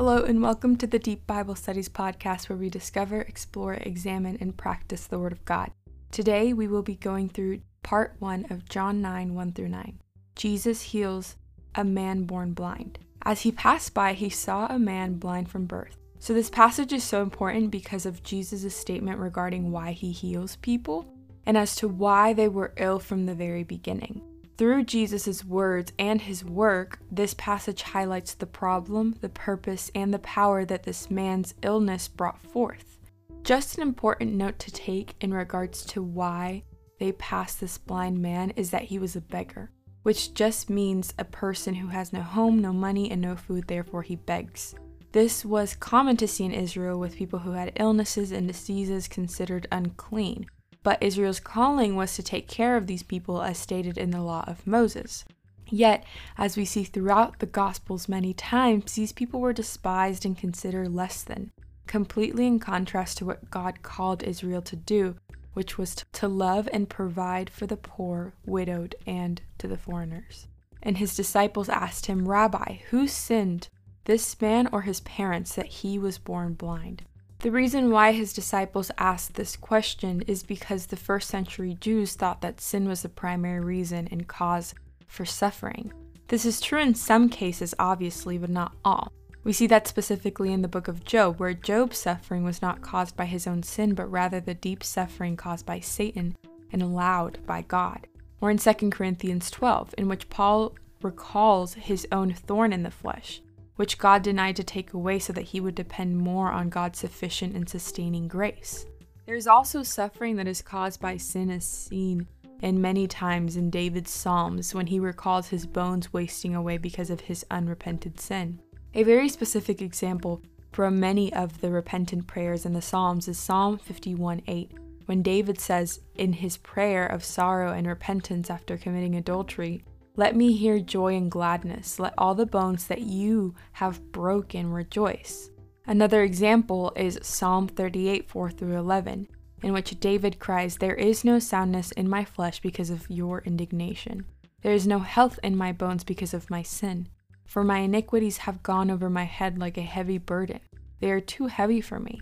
Hello, and welcome to the Deep Bible Studies podcast where we discover, explore, examine, and practice the Word of God. Today we will be going through part 1 of John 9 1 through 9. Jesus heals a man born blind. As he passed by, he saw a man blind from birth. So, this passage is so important because of Jesus' statement regarding why he heals people and as to why they were ill from the very beginning. Through Jesus' words and his work, this passage highlights the problem, the purpose, and the power that this man's illness brought forth. Just an important note to take in regards to why they passed this blind man is that he was a beggar, which just means a person who has no home, no money, and no food, therefore he begs. This was common to see in Israel with people who had illnesses and diseases considered unclean, but Israel's calling was to take care of these people as stated in the law of Moses. Yet, as we see throughout the Gospels many times, these people were despised and considered less than, completely in contrast to what God called Israel to do, which was to love and provide for the poor, widowed, and to the foreigners. And his disciples asked him, Rabbi, who sinned, this man or his parents, that he was born blind? The reason why his disciples asked this question is because the first century Jews thought that sin was the primary reason and cause for suffering. This is true in some cases, obviously, but not all. We see that specifically in the book of Job, where Job's suffering was not caused by his own sin, but rather the deep suffering caused by Satan and allowed by God. Or in 2 Corinthians 12, in which Paul recalls his own thorn in the flesh which God denied to take away so that he would depend more on God's sufficient and sustaining grace. There is also suffering that is caused by sin, as seen in many times in David's Psalms when he recalls his bones wasting away because of his unrepented sin. A very specific example from many of the repentant prayers in the Psalms is Psalm 51 8, when David says in his prayer of sorrow and repentance after committing adultery, let me hear joy and gladness. Let all the bones that you have broken rejoice. Another example is Psalm 38 4 through 11, in which David cries, There is no soundness in my flesh because of your indignation. There is no health in my bones because of my sin. For my iniquities have gone over my head like a heavy burden. They are too heavy for me.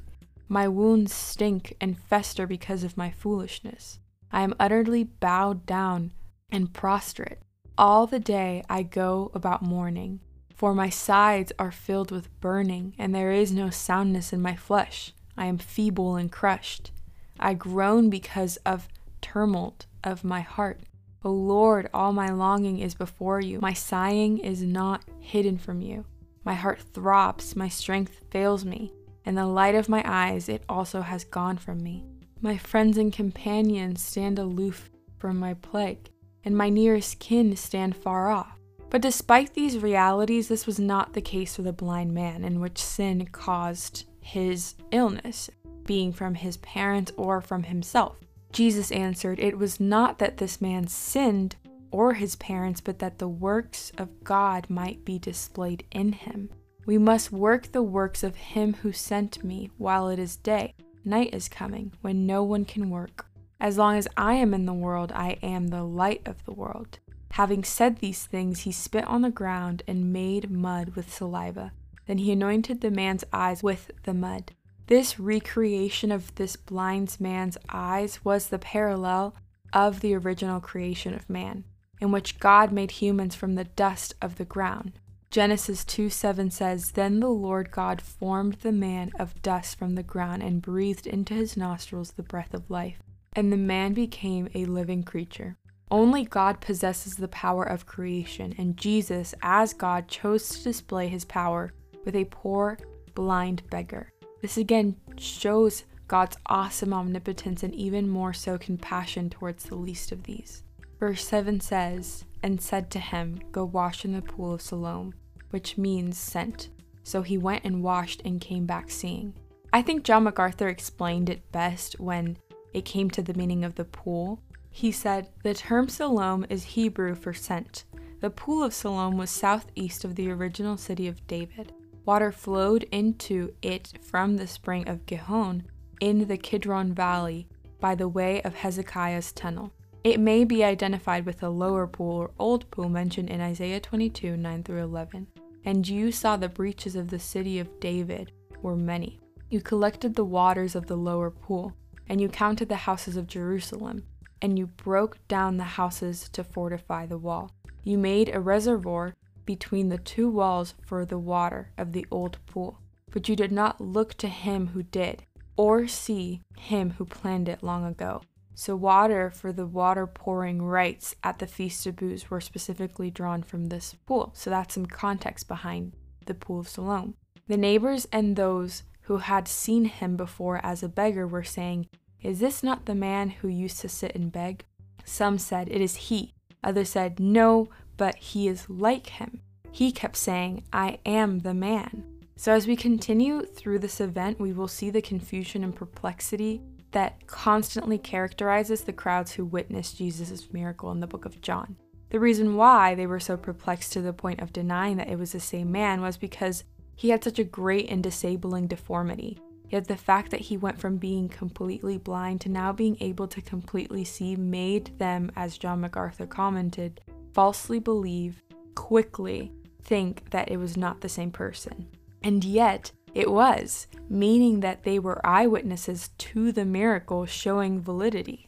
My wounds stink and fester because of my foolishness. I am utterly bowed down and prostrate. All the day I go about mourning, for my sides are filled with burning, and there is no soundness in my flesh. I am feeble and crushed. I groan because of tumult of my heart. O Lord, all my longing is before you. My sighing is not hidden from you. My heart throbs, my strength fails me, and the light of my eyes it also has gone from me. My friends and companions stand aloof from my plague and my nearest kin stand far off. But despite these realities, this was not the case for the blind man, in which sin caused his illness, being from his parents or from himself. Jesus answered, It was not that this man sinned or his parents, but that the works of God might be displayed in him. We must work the works of him who sent me while it is day. Night is coming, when no one can work. As long as I am in the world, I am the light of the world. Having said these things, he spit on the ground and made mud with saliva. Then he anointed the man's eyes with the mud. This recreation of this blind man's eyes was the parallel of the original creation of man, in which God made humans from the dust of the ground. Genesis 2 7 says, Then the Lord God formed the man of dust from the ground and breathed into his nostrils the breath of life and the man became a living creature. Only God possesses the power of creation, and Jesus, as God, chose to display his power with a poor, blind beggar. This again shows God's awesome omnipotence and even more so compassion towards the least of these. Verse 7 says, And said to him, Go wash in the pool of Siloam, which means sent. So he went and washed and came back seeing. I think John MacArthur explained it best when it came to the meaning of the pool, he said, The term Siloam is Hebrew for sent. The pool of Siloam was southeast of the original city of David. Water flowed into it from the spring of Gihon in the Kidron Valley by the way of Hezekiah's tunnel. It may be identified with the lower pool or old pool mentioned in Isaiah 22 9 through 11. and you saw the breaches of the city of David were many. You collected the waters of the lower pool, and you counted the houses of Jerusalem, and you broke down the houses to fortify the wall. You made a reservoir between the two walls for the water of the old pool, but you did not look to him who did, or see him who planned it long ago. So, water for the water pouring rites at the Feast of Booths were specifically drawn from this pool. So, that's some context behind the Pool of Siloam. The neighbors and those who had seen him before as a beggar were saying, Is this not the man who used to sit and beg? Some said, It is he. Others said, No, but he is like him. He kept saying, I am the man. So, as we continue through this event, we will see the confusion and perplexity that constantly characterizes the crowds who witnessed Jesus' miracle in the book of John. The reason why they were so perplexed to the point of denying that it was the same man was because he had such a great and disabling deformity. Yet the fact that he went from being completely blind to now being able to completely see made them, as John MacArthur commented, falsely believe, quickly think that it was not the same person. And yet, it was, meaning that they were eyewitnesses to the miracle showing validity.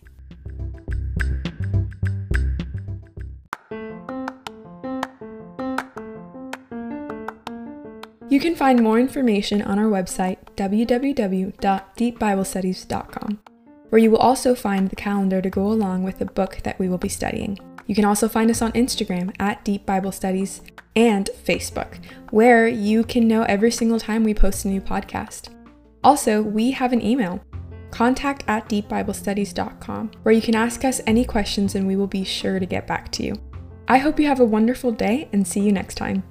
You can find more information on our website, www.deepbiblestudies.com, where you will also find the calendar to go along with the book that we will be studying. You can also find us on Instagram at Deep Bible Studies and Facebook, where you can know every single time we post a new podcast. Also, we have an email, contact at deepbiblestudies.com, where you can ask us any questions and we will be sure to get back to you. I hope you have a wonderful day and see you next time.